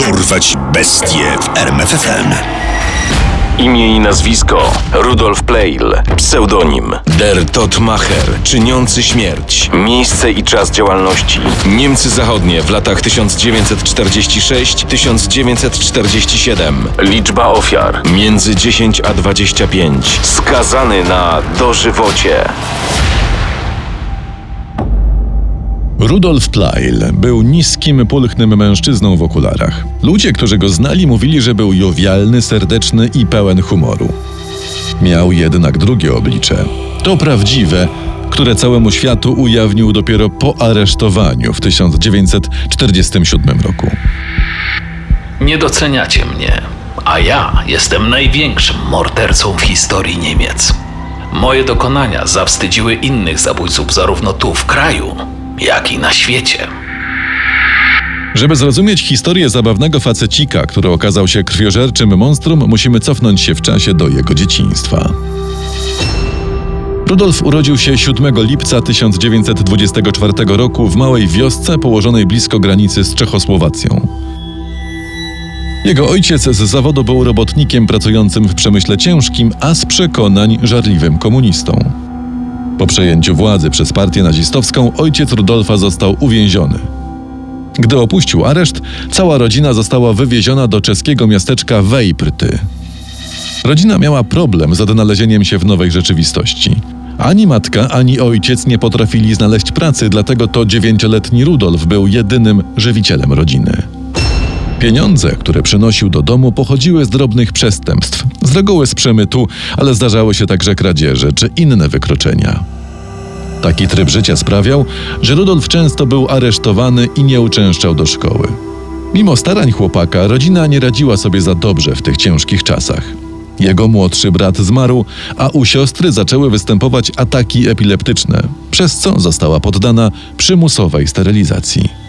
Dorwać bestie w RMFFM. Imię i nazwisko Rudolf Pleil, pseudonim Der Todmacher, czyniący śmierć. Miejsce i czas działalności Niemcy Zachodnie w latach 1946-1947. Liczba ofiar między 10 a 25. Skazany na dożywocie. Rudolf Pleil był niskim, pulchnym mężczyzną w okularach. Ludzie, którzy go znali, mówili, że był jowialny, serdeczny i pełen humoru. Miał jednak drugie oblicze. To prawdziwe, które całemu światu ujawnił dopiero po aresztowaniu w 1947 roku. Nie doceniacie mnie, a ja jestem największym mordercą w historii Niemiec. Moje dokonania zawstydziły innych zabójców zarówno tu w kraju, jak i na świecie. Żeby zrozumieć historię zabawnego facecika, który okazał się krwiożerczym monstrum, musimy cofnąć się w czasie do jego dzieciństwa. Rudolf urodził się 7 lipca 1924 roku w małej wiosce położonej blisko granicy z Czechosłowacją. Jego ojciec z zawodu był robotnikiem pracującym w przemyśle ciężkim, a z przekonań żarliwym komunistą. Po przejęciu władzy przez partię nazistowską ojciec Rudolfa został uwięziony. Gdy opuścił areszt, cała rodzina została wywieziona do czeskiego miasteczka Wejprty. Rodzina miała problem z odnalezieniem się w nowej rzeczywistości. Ani matka, ani ojciec nie potrafili znaleźć pracy, dlatego to dziewięcioletni Rudolf był jedynym żywicielem rodziny. Pieniądze, które przynosił do domu, pochodziły z drobnych przestępstw, z reguły z przemytu, ale zdarzały się także kradzieże czy inne wykroczenia. Taki tryb życia sprawiał, że Rudolf często był aresztowany i nie uczęszczał do szkoły. Mimo starań chłopaka, rodzina nie radziła sobie za dobrze w tych ciężkich czasach. Jego młodszy brat zmarł, a u siostry zaczęły występować ataki epileptyczne, przez co została poddana przymusowej sterylizacji.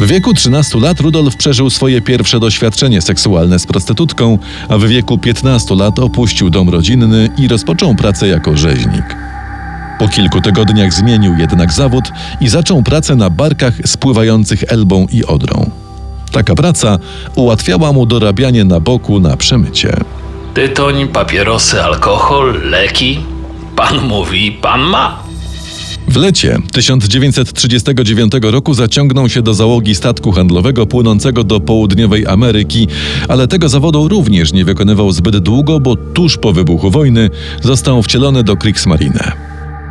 W wieku 13 lat Rudolf przeżył swoje pierwsze doświadczenie seksualne z prostytutką, a w wieku 15 lat opuścił dom rodzinny i rozpoczął pracę jako rzeźnik. Po kilku tygodniach zmienił jednak zawód i zaczął pracę na barkach spływających Elbą i Odrą. Taka praca ułatwiała mu dorabianie na boku na przemycie. Tytoń, papierosy, alkohol, leki. Pan mówi, pan ma. W lecie 1939 roku zaciągnął się do załogi statku handlowego płynącego do południowej Ameryki, ale tego zawodu również nie wykonywał zbyt długo, bo tuż po wybuchu wojny został wcielony do Kriegsmarine.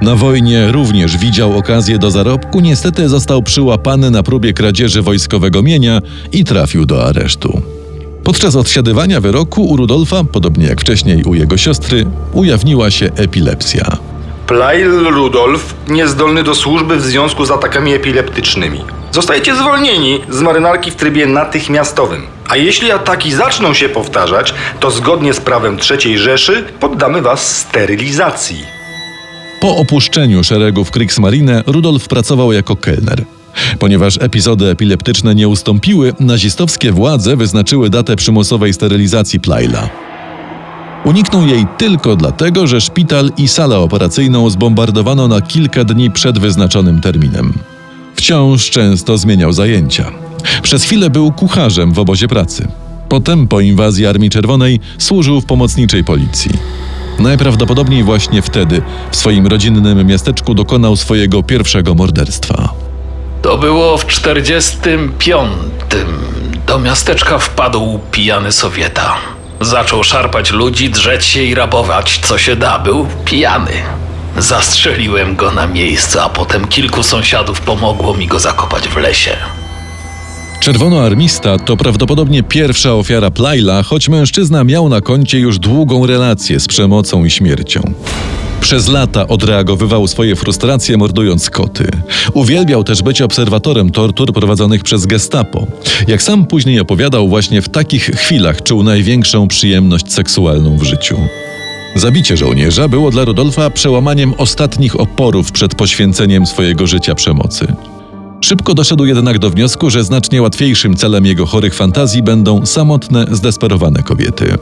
Na wojnie również widział okazję do zarobku, niestety został przyłapany na próbie kradzieży wojskowego mienia i trafił do aresztu. Podczas odsiadywania wyroku u Rudolfa, podobnie jak wcześniej u jego siostry, ujawniła się epilepsja. Plail Rudolf niezdolny do służby w związku z atakami epileptycznymi. Zostajecie zwolnieni z marynarki w trybie natychmiastowym. A jeśli ataki zaczną się powtarzać, to zgodnie z prawem III Rzeszy poddamy was sterylizacji. Po opuszczeniu szeregów Kriegsmarine Rudolf pracował jako kelner. Ponieważ epizody epileptyczne nie ustąpiły, nazistowskie władze wyznaczyły datę przymusowej sterylizacji Plaila. Uniknął jej tylko dlatego, że szpital i salę operacyjną zbombardowano na kilka dni przed wyznaczonym terminem. Wciąż często zmieniał zajęcia. Przez chwilę był kucharzem w obozie pracy. Potem, po inwazji Armii Czerwonej, służył w pomocniczej policji. Najprawdopodobniej właśnie wtedy w swoim rodzinnym miasteczku dokonał swojego pierwszego morderstwa. To było w 45. Do miasteczka wpadł pijany Sowieta. Zaczął szarpać ludzi, drzeć się i rabować, co się da. Był pijany. Zastrzeliłem go na miejscu, a potem kilku sąsiadów pomogło mi go zakopać w lesie. Czerwonoarmista to prawdopodobnie pierwsza ofiara Plaila, choć mężczyzna miał na koncie już długą relację z przemocą i śmiercią. Przez lata odreagowywał swoje frustracje mordując koty. Uwielbiał też być obserwatorem tortur prowadzonych przez gestapo. Jak sam później opowiadał, właśnie w takich chwilach czuł największą przyjemność seksualną w życiu. Zabicie żołnierza było dla Rudolfa przełamaniem ostatnich oporów przed poświęceniem swojego życia przemocy. Szybko doszedł jednak do wniosku, że znacznie łatwiejszym celem jego chorych fantazji będą samotne, zdesperowane kobiety.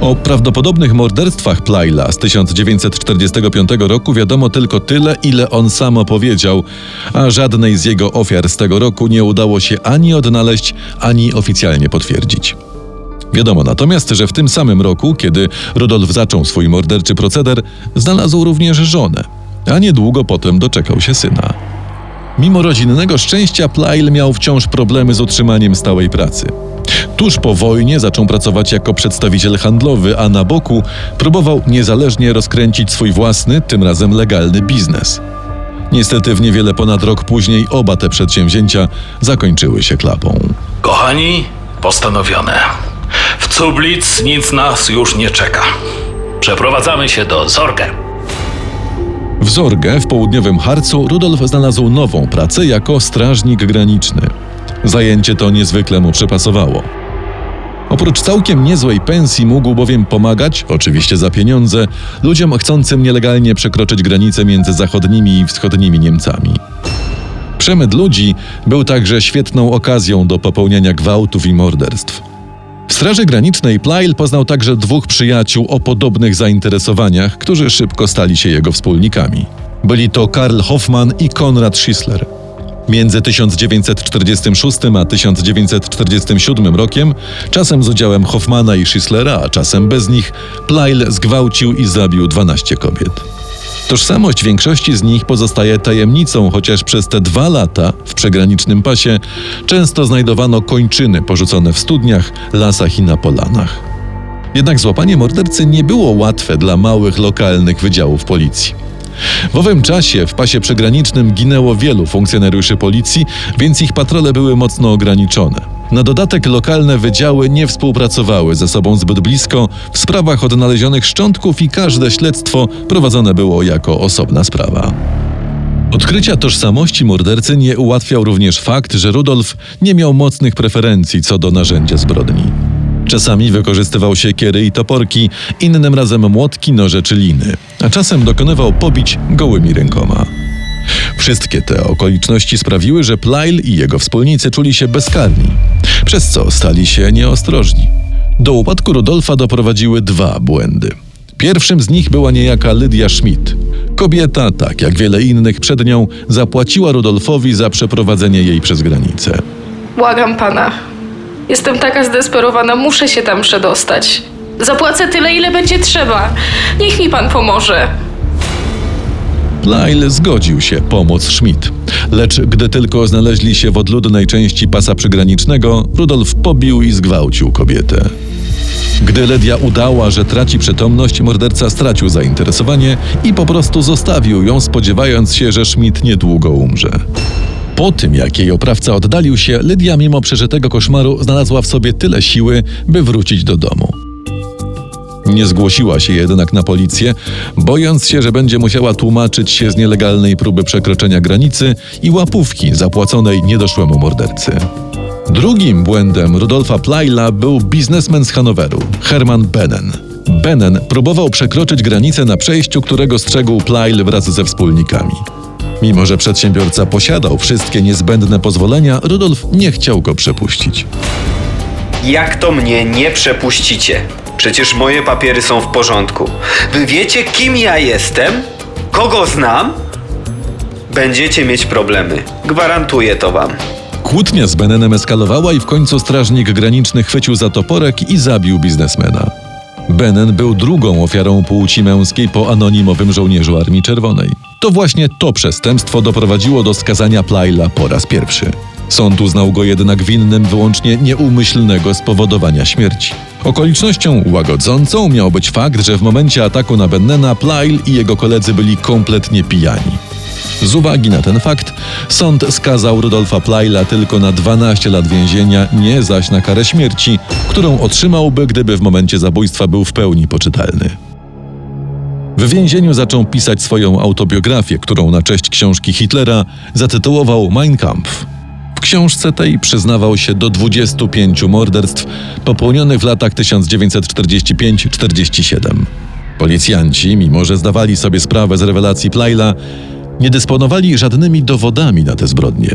O prawdopodobnych morderstwach Plyla z 1945 roku wiadomo tylko tyle, ile on sam opowiedział, a żadnej z jego ofiar z tego roku nie udało się ani odnaleźć, ani oficjalnie potwierdzić. Wiadomo natomiast, że w tym samym roku, kiedy Rudolf zaczął swój morderczy proceder, znalazł również żonę, a niedługo potem doczekał się syna. Mimo rodzinnego szczęścia, Plyle miał wciąż problemy z utrzymaniem stałej pracy. Tuż po wojnie zaczął pracować jako przedstawiciel handlowy, a na boku próbował niezależnie rozkręcić swój własny, tym razem legalny biznes. Niestety w niewiele ponad rok później oba te przedsięwzięcia zakończyły się klapą. Kochani, postanowione. W Cublic nic nas już nie czeka. Przeprowadzamy się do Zorge. W Zorgę w południowym Harcu Rudolf znalazł nową pracę jako strażnik graniczny. Zajęcie to niezwykle mu przypasowało. Oprócz całkiem niezłej pensji mógł bowiem pomagać, oczywiście za pieniądze, ludziom chcącym nielegalnie przekroczyć granicę między zachodnimi i wschodnimi Niemcami. Przemyt ludzi był także świetną okazją do popełniania gwałtów i morderstw. W Straży Granicznej Plyle poznał także dwóch przyjaciół o podobnych zainteresowaniach, którzy szybko stali się jego wspólnikami. Byli to Karl Hoffmann i Konrad Schisler. Między 1946 a 1947 rokiem, czasem z udziałem Hoffmana i Schislera, a czasem bez nich, Plyle zgwałcił i zabił 12 kobiet. Tożsamość większości z nich pozostaje tajemnicą, chociaż przez te dwa lata w przegranicznym pasie często znajdowano kończyny porzucone w studniach, lasach i na polanach. Jednak złapanie mordercy nie było łatwe dla małych lokalnych wydziałów policji. W owym czasie w pasie przygranicznym ginęło wielu funkcjonariuszy policji, więc ich patrole były mocno ograniczone. Na dodatek lokalne wydziały nie współpracowały ze sobą zbyt blisko w sprawach odnalezionych szczątków i każde śledztwo prowadzone było jako osobna sprawa. Odkrycia tożsamości mordercy nie ułatwiał również fakt, że Rudolf nie miał mocnych preferencji co do narzędzia zbrodni. Czasami wykorzystywał siekiery i toporki, innym razem młotki, noże czy liny, a czasem dokonywał pobić gołymi rękoma. Wszystkie te okoliczności sprawiły, że Plyle i jego wspólnicy czuli się bezkarni, przez co stali się nieostrożni. Do upadku Rudolfa doprowadziły dwa błędy. Pierwszym z nich była niejaka Lydia Schmidt. Kobieta, tak jak wiele innych przed nią, zapłaciła Rudolfowi za przeprowadzenie jej przez granicę. Błagam pana. Jestem taka zdesperowana, muszę się tam przedostać. Zapłacę tyle, ile będzie trzeba. Niech mi pan pomoże. Lyle zgodził się pomóc Schmidt. Lecz gdy tylko znaleźli się w odludnej części pasa przygranicznego, Rudolf pobił i zgwałcił kobietę. Gdy Ledia udała, że traci przytomność, morderca stracił zainteresowanie i po prostu zostawił ją, spodziewając się, że Schmidt niedługo umrze. Po tym, jak jej oprawca oddalił się, Lydia mimo przeżytego koszmaru znalazła w sobie tyle siły, by wrócić do domu. Nie zgłosiła się jednak na policję, bojąc się, że będzie musiała tłumaczyć się z nielegalnej próby przekroczenia granicy i łapówki zapłaconej niedoszłemu mordercy. Drugim błędem Rudolfa Plyla był biznesmen z Hanoweru, Hermann Benen. Benen próbował przekroczyć granicę na przejściu, którego strzegł Plyle wraz ze wspólnikami. Mimo, że przedsiębiorca posiadał wszystkie niezbędne pozwolenia, Rudolf nie chciał go przepuścić. Jak to mnie nie przepuścicie? Przecież moje papiery są w porządku. Wy wiecie, kim ja jestem? Kogo znam? Będziecie mieć problemy. Gwarantuję to wam. Kłótnia z Benenem eskalowała i w końcu strażnik graniczny chwycił za toporek i zabił biznesmena. Benen był drugą ofiarą płci męskiej po anonimowym żołnierzu Armii Czerwonej. To właśnie to przestępstwo doprowadziło do skazania Plyla po raz pierwszy. Sąd uznał go jednak winnym wyłącznie nieumyślnego spowodowania śmierci. Okolicznością łagodzącą miał być fakt, że w momencie ataku na Bennena Plyle i jego koledzy byli kompletnie pijani. Z uwagi na ten fakt, sąd skazał Rudolfa Plyla tylko na 12 lat więzienia, nie zaś na karę śmierci, którą otrzymałby, gdyby w momencie zabójstwa był w pełni poczytalny. W więzieniu zaczął pisać swoją autobiografię, którą na cześć książki Hitlera zatytułował Mein Kampf. W książce tej przyznawał się do 25 morderstw popełnionych w latach 1945-47. Policjanci, mimo że zdawali sobie sprawę z rewelacji Plyla, nie dysponowali żadnymi dowodami na te zbrodnie.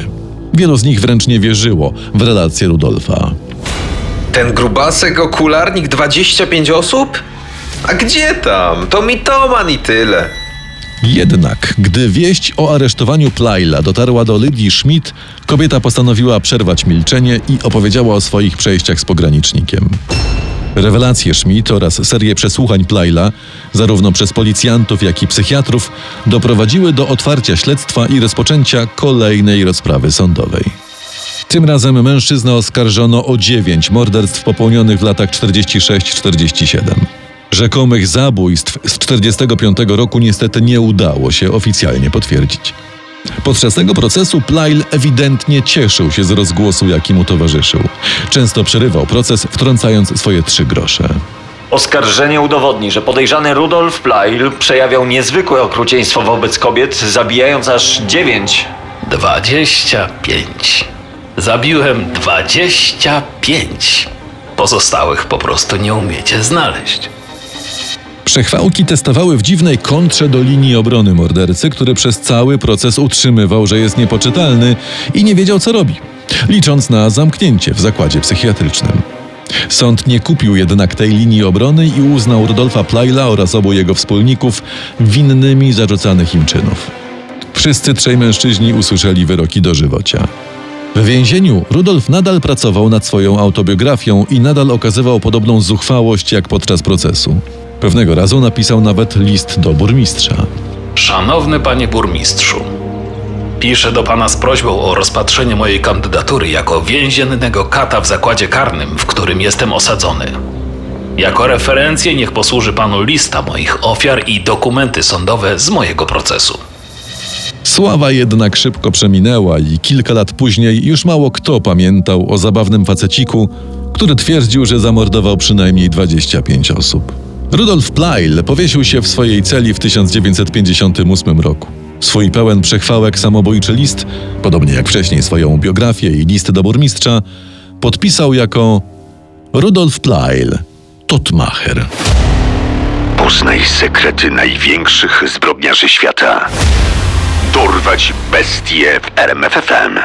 Wielu z nich wręcz nie wierzyło w relacje Rudolfa. Ten grubasek, okularnik, 25 osób? A gdzie tam? To mitoman i tyle. Jednak, gdy wieść o aresztowaniu Plaila dotarła do Lydii Schmidt, kobieta postanowiła przerwać milczenie i opowiedziała o swoich przejściach z pogranicznikiem. Rewelacje Schmidt oraz serię przesłuchań Plaila, zarówno przez policjantów, jak i psychiatrów, doprowadziły do otwarcia śledztwa i rozpoczęcia kolejnej rozprawy sądowej. Tym razem mężczyznę oskarżono o dziewięć morderstw popełnionych w latach 46-47. Rzekomych zabójstw z 45 roku niestety nie udało się oficjalnie potwierdzić. Podczas tego procesu Plail ewidentnie cieszył się z rozgłosu, jaki mu towarzyszył. Często przerywał proces, wtrącając swoje trzy grosze. Oskarżenie udowodni, że podejrzany Rudolf Plail przejawiał niezwykłe okrucieństwo wobec kobiet, zabijając aż dziewięć. 25. Zabiłem 25. Pozostałych po prostu nie umiecie znaleźć. Przechwałki testowały w dziwnej kontrze do linii obrony mordercy, który przez cały proces utrzymywał, że jest niepoczytalny i nie wiedział, co robi, licząc na zamknięcie w zakładzie psychiatrycznym. Sąd nie kupił jednak tej linii obrony i uznał Rudolfa Plaila oraz obu jego wspólników winnymi zarzucanych im czynów. Wszyscy trzej mężczyźni usłyszeli wyroki dożywocia. W więzieniu Rudolf nadal pracował nad swoją autobiografią i nadal okazywał podobną zuchwałość jak podczas procesu. Pewnego razu napisał nawet list do burmistrza. Szanowny panie burmistrzu, piszę do pana z prośbą o rozpatrzenie mojej kandydatury jako więziennego kata w zakładzie karnym, w którym jestem osadzony. Jako referencję niech posłuży panu lista moich ofiar i dokumenty sądowe z mojego procesu. Sława jednak szybko przeminęła i kilka lat później już mało kto pamiętał o zabawnym faceciku, który twierdził, że zamordował przynajmniej 25 osób. Rudolf Plail powiesił się w swojej celi w 1958 roku. Swój pełen przechwałek samobójczy list, podobnie jak wcześniej swoją biografię i list do burmistrza, podpisał jako Rudolf Plail, Totmacher. Poznaj sekrety największych zbrodniarzy świata. Dorwać bestie w RMFFM.